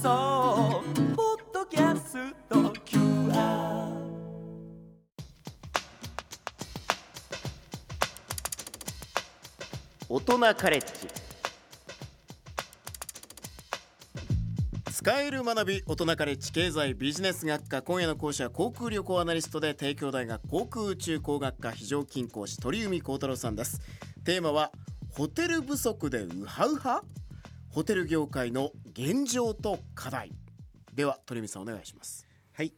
送ポッドキャスト QR 大人カレッジ使える学び大人カレッジ経済ビジネス学科今夜の講師は航空旅行アナリストで帝京大学航空宇宙工学科非常勤講師鳥海幸太郎さんです。テーマはホテル不足でウハウハ？ホテル業界の現状と課題。では鳥海さんお願いします。はい、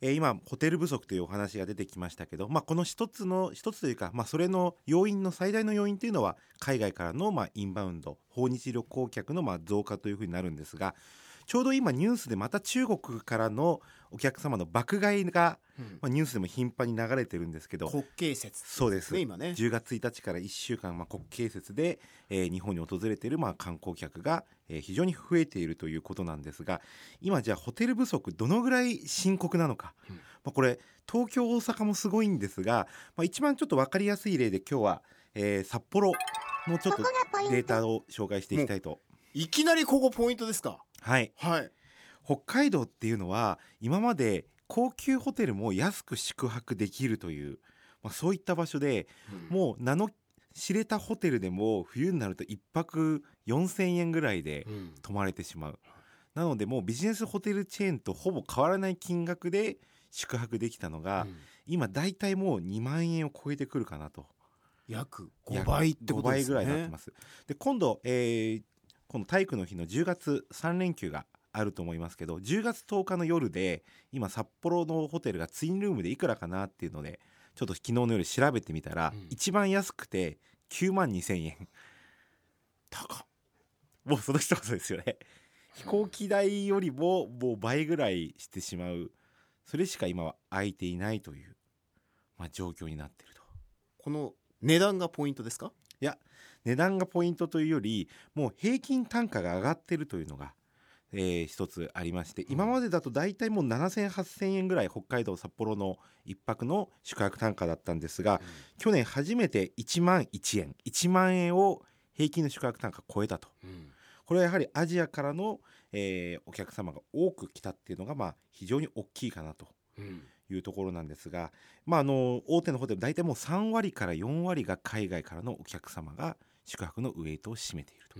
今ホテル不足というお話が出てきましたけど、まあ、この一つの一つというか、まあ、それの要因の最大の要因というのは海外からのまあインバウンド訪日旅行客のまあ増加というふうになるんですがちょうど今ニュースでまた中国からのお客様の爆買いが、まあ、ニュースでも頻繁に流れてるんですけど国慶節そうです。ね今ね。10月1日から1週間、まあ、国慶節で、えー日本に訪れている、まあ、観光客が、えー非常に増えているということなんですが今じゃあホテル不足どのぐらい深刻なのか、うん。まあ、これ東京大阪もすごいんですが、まあ、一番ちょっと分かりやすい例で今日は、えー札幌のちょっとデータを紹介していきたいと。いきなりここポイントですか？はい、はい北海道っていうのは今まで高級ホテルも安く宿泊できるという、まあ、そういった場所でもう名の知れたホテルでも冬になると1泊4,000円ぐらいでうん。泊まれてしまう。なのでもうビジネスホテルチェーンとほぼ変わらない金額で宿泊できたのが、うん。今だいたいもう2万円を超えてくるかなと。約5倍ってことですね。5倍ぐらいになってます。で今度、えー、この体育の日の10月3連休があると思いますけど10月10日の夜で今札幌のホテルがツインルームでいくらかなっていうのでちょっと昨日の夜調べてみたら、うん。一番安くて9万2,000円。高っ。もうその一言ですよね。飛行機代よりももう倍ぐらいしてしまう。それしか今は空いていないという、まあ、状況になっていると。この値段がポイントですか？いや値段がポイントというよりもう平均単価が上がってるというのが、えー一つありまして今までだと大体もう7,0008,000円ぐらい北海道札幌の一泊の宿泊単価だったんですが、去年初めて1万1円1万円を平均の宿泊単価超えたと。これはやはりアジアからの、えーお客様が多く来たっていうのがまあ非常に大きいかなというところなんですが、まあ、あの大手のホテル大体もう3割から4割が海外からのお客様が宿泊のウエイトを占めていると。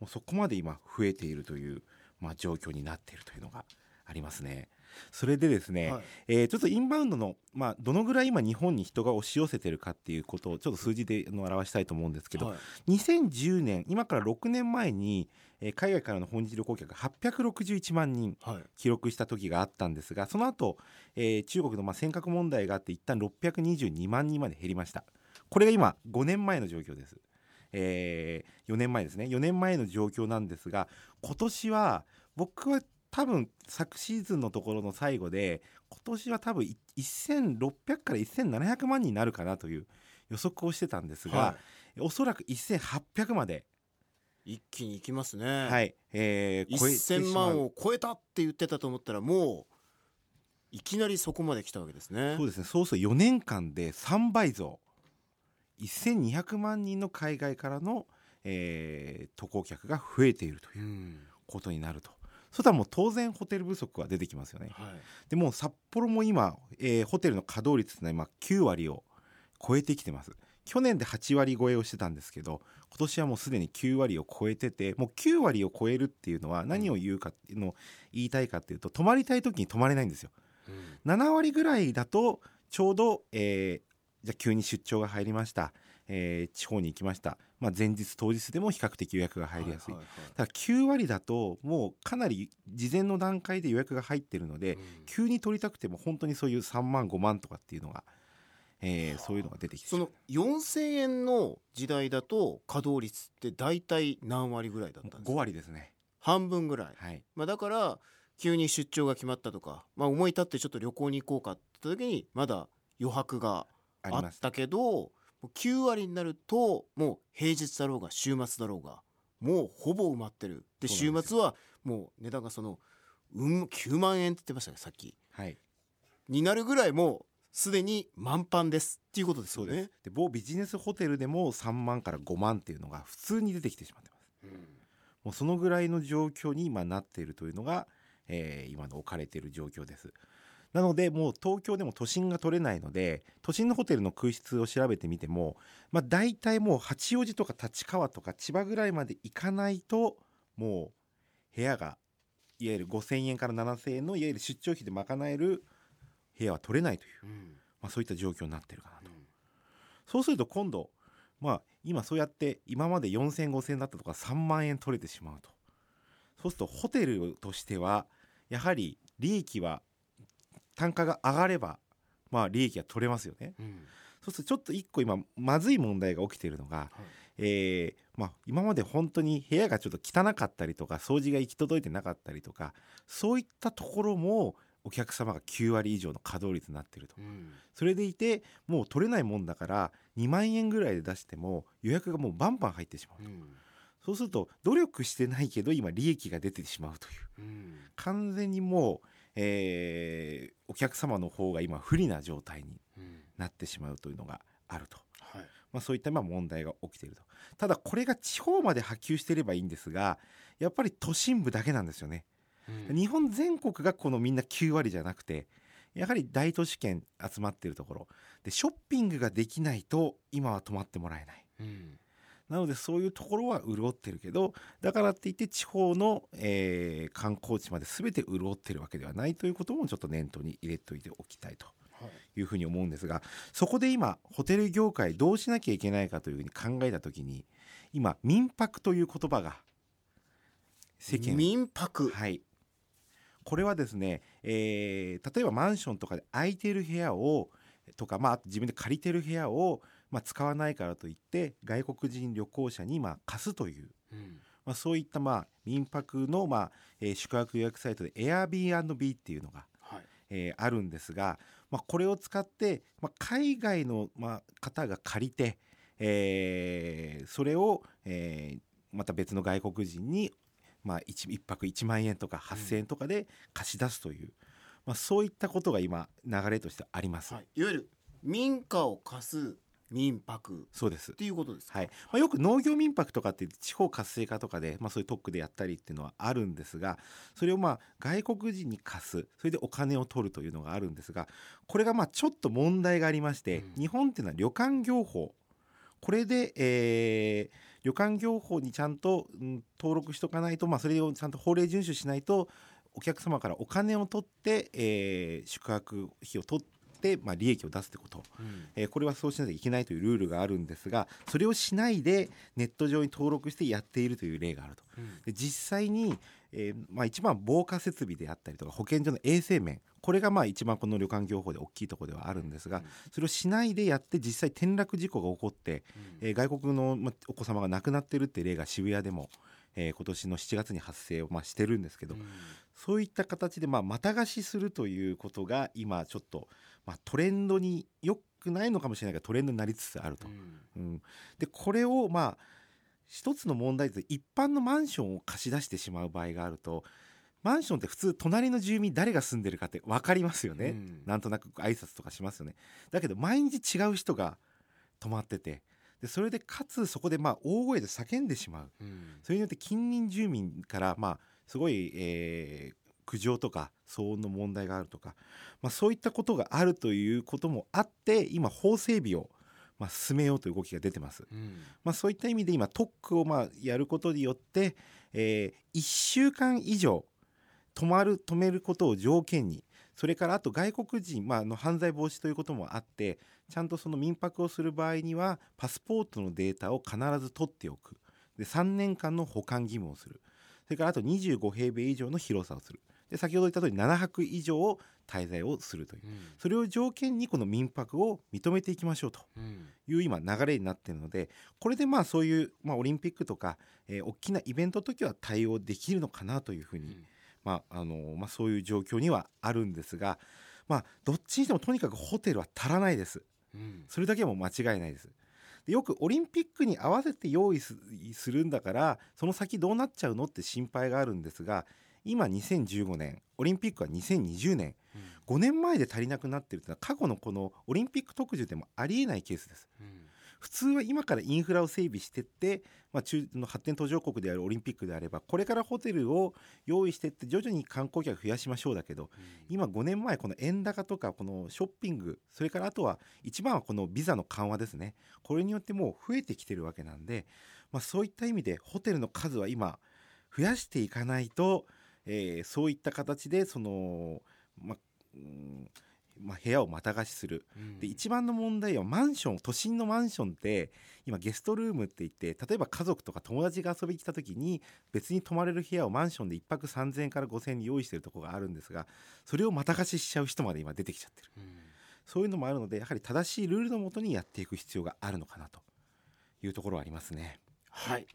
もうそこまで今増えているという、まあ、状況になっているというのがありますね。それでですね、はい。えーちょっとインバウンドの、まあ、どのぐらい今日本に人が押し寄せてるかっていうことをちょっと数字であの表したいと思うんですけど、はい。2010年今から6年前に、えー海外からの訪日旅行客が861万人はい。記録した時があったんですがその後、えー中国のまあ尖閣問題があって一旦622万人まで減りました。これが今5年前の状況です、え4年前ですね。4年前の状況なんですが今年は僕は多分昨シーズンのところの最後で今年は多分い1600から1700万人になるかなという予測をしてたんですが、はおそらく1800まで、い一気にいきますね。はい。えー超えてしまう。1000万を超えたって言ってたと思ったらもういきなりそこまで来たわけですね。そうですね。そうすると4年間で3倍増1200万人の海外からの、えー渡航客が増えているとういうんことになると。そしたらもう当然ホテル不足は出てきますよね。はいでもう札幌も今、えーホテルの稼働率っていうのは今9割を超えてきてます。去年で8割超えをしてたんですけど今年はもうすでに9割を超えててもう9割を超えるっていうのは何を言うかっていうのを言いたいかっていうと泊まりたい時に泊まれないんですよ。7割ぐらいだとちょうど、えーじゃあ急に出張が入りました、えー地方に行きました、まあ、前日当日でも比較的予約が入りやすい、ははただ9割だともうかなり事前の段階で予約が入ってるので、うん。急に取りたくても本当にそういう3万5万とかっていうのが、えーそういうのが出てきて。その4000円の時代だと稼働率って大体何割ぐらいだったんです5か割ですね。半分ぐらい、はい。まあ、だから急に出張が決まったとか、まあ、思い立ってちょっと旅行に行こうかって時にまだ余白があったけどもう9割になるともう平日だろうが週末だろうがもうほぼ埋まってる。で週末はもう値段がその、うん、9万円って言ってましたねさっき。はい。になるぐらいもうすでに満帆ですっていうことですよね。そうです。で某ビジネスホテルでも3万から5万っていうのが普通に出てきてしまってます。ももうそのぐらいの状況に今なっているというのが、えー今の置かれている状況です。なのでもう東京でも都心が取れないので都心のホテルの空室を調べてみても、まあ、大体もう八王子とか立川とか千葉ぐらいまで行かないともう部屋がいわゆる5,000円から7,000円のいわゆる出張費で賄える部屋は取れないという、うん。まあ、そういった状況になってるかなと。そうすると今度まあ今そうやって今まで4,0005,000だったとか3万円取れてしまうと。そうするとホテルとしてはやはり利益は単価が上がればまあ利益が取れますよね。うん。そうするとちょっと一個今まずい問題が起きているのが、えーまあ、今まで本当に部屋がちょっと汚かったりとか掃除が行き届いてなかったりとかそういったところもお客様が9割以上の稼働率になっていると。うん。それでいてもう取れないもんだから2万円ぐらいで出しても予約がもうバンバン入ってしまうと、うん。そうすると努力してないけど今利益が出てしまうという。うん。完全にもう、えーお客様の方が今不利な状態にうん。なってしまうというのがあると、はい。まあ、そういったまあ問題が起きていると。ただこれが地方まで波及していればいいんですがやっぱり都心部だけなんですよね。うん。日本全国がこのみんな9割じゃなくてやはり大都市圏集まっているところ。でショッピングができないと今は泊まってもらえない。うんなのでそういうところは潤ってるけどだからって言って地方の、えー観光地まで全て潤ってるわけではないということもちょっと念頭に入れておいておきたいとはいいうふうに思うんですがそこで今ホテル業界どうしなきゃいけないかというふうに考えた時に今民泊という言葉が世間を民泊はい。これはですね、えー例えばマンションとかで空いてる部屋をとか、まあ、自分で借りてる部屋を、まあ、使わないからといって外国人旅行者にまあ貸すという、うん。まあ、そういったまあ民泊のまあ、えー宿泊予約サイトで Airbnb っていうのが、はい。えーあるんですが、まあ、これを使って、まあ、海外のまあ方が借りて、えーそれを、えーまた別の外国人に、まあ、1, 一泊1万円とか8,000円とかで貸し出すという、まあ、そういったことが今流れとしてあります。はい。いわゆる民家を貸す民泊。そうです。っていうことですか？はい。まあ、よく農業民泊とかって地方活性化とかで、まあ、そういう特区でやったりっていうのはあるんですがそれをまあ外国人に貸す。それでお金を取るというのがあるんですがこれがまあちょっと問題がありまして、うん。日本っていうのは旅館業法。これで、えー旅館業法にちゃんと、うん登録しとかないと、まあ、それをちゃんと法令遵守しないとお客様からお金を取って、えー宿泊費を取って、まあ、利益を出すってこと。うん。えーこれはそうしなきゃいけないというルールがあるんですがそれをしないでネット上に登録してやっているという例があると。うん。で実際に、えーまあ、一番防火設備であったりとか保健所の衛生面。これがまあ一番この旅館業法で大きいところではあるんですがそれをしないでやって実際転落事故が起こって、うん。えー外国の、まあ、お子様が亡くなってるっていう例が渋谷でも、えー今年の7月に発生を、まあ、してるんですけど、うん。そういった形でまあまた貸しするということが今ちょっとまあトレンドによくないのかもしれないけどトレンドになりつつあると。うん。うん、でこれをまあ一つの問題と一般のマンションを貸し出してしまう場合があるとマンションって普通隣の住民誰が住んでるかって分かりますよね、うん。なんとなく挨拶とかしますよね。だけど毎日違う人が泊まっててでそれでかつそこでまあ大声で叫んでしまう。うん。それによって近隣住民からまあすごい、えー苦情とか騒音の問題があるとか、まあ、そういったことがあるということもあって今法整備をまあ進めようという動きが出てます。うん。まあ、そういった意味で今特区をまあやることによって、え1週間以上泊まる止めることを条件にそれからあと外国人、まあ、あの犯罪防止ということもあってちゃんとその民泊をする場合にはパスポートのデータを必ず取っておく。で3年間の保管義務をする。それからあと25平米以上の広さをするで先ほど言った通り7泊以上滞在をするという。うん。それを条件にこの民泊を認めていきましょうと。うん。いう今流れになっているのでこれでまあそういう、まあ、オリンピックとか、えー大きなイベントの時は対応できるのかなというふうに、まああのまあ、そういう状況にはあるんですが、まあ、どっちにしてもとにかくホテルは足らないです。うん。それだけはもう間違いないです。でよくオリンピックに合わせて用意すするんだからその先どうなっちゃうのって心配があるんですが今2015年オリンピックは2020年。5年前で足りなくなってるっていうのは過去のこのオリンピック特需でもありえないケースです。うん。普通は今からインフラを整備してって、まあ、中の発展途上国であるオリンピックであればこれからホテルを用意してって徐々に観光客増やしましょうだけど今5年前この円高とかこのショッピングそれからあとは一番はこのビザの緩和ですね。これによってもう増えてきてるわけなんで、まあ、そういった意味でホテルの数は今増やしていかないと、えーそういった形でその、まあうんまあ、部屋をまた貸しする。で一番の問題はマンション都心のマンションって今ゲストルームって言って例えば家族とか友達が遊びに来た時に別に泊まれる部屋をマンションで1泊3000円から5000円に用意してるところがあるんですがそれをまた貸ししちゃう人まで今出てきちゃってる。そういうのもあるのでやはり正しいルールのもとにやっていく必要があるのかなというところはありますね。はい。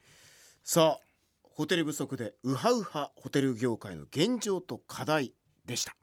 さあホテル不足でウハウハホテル業界の現状と課題でした。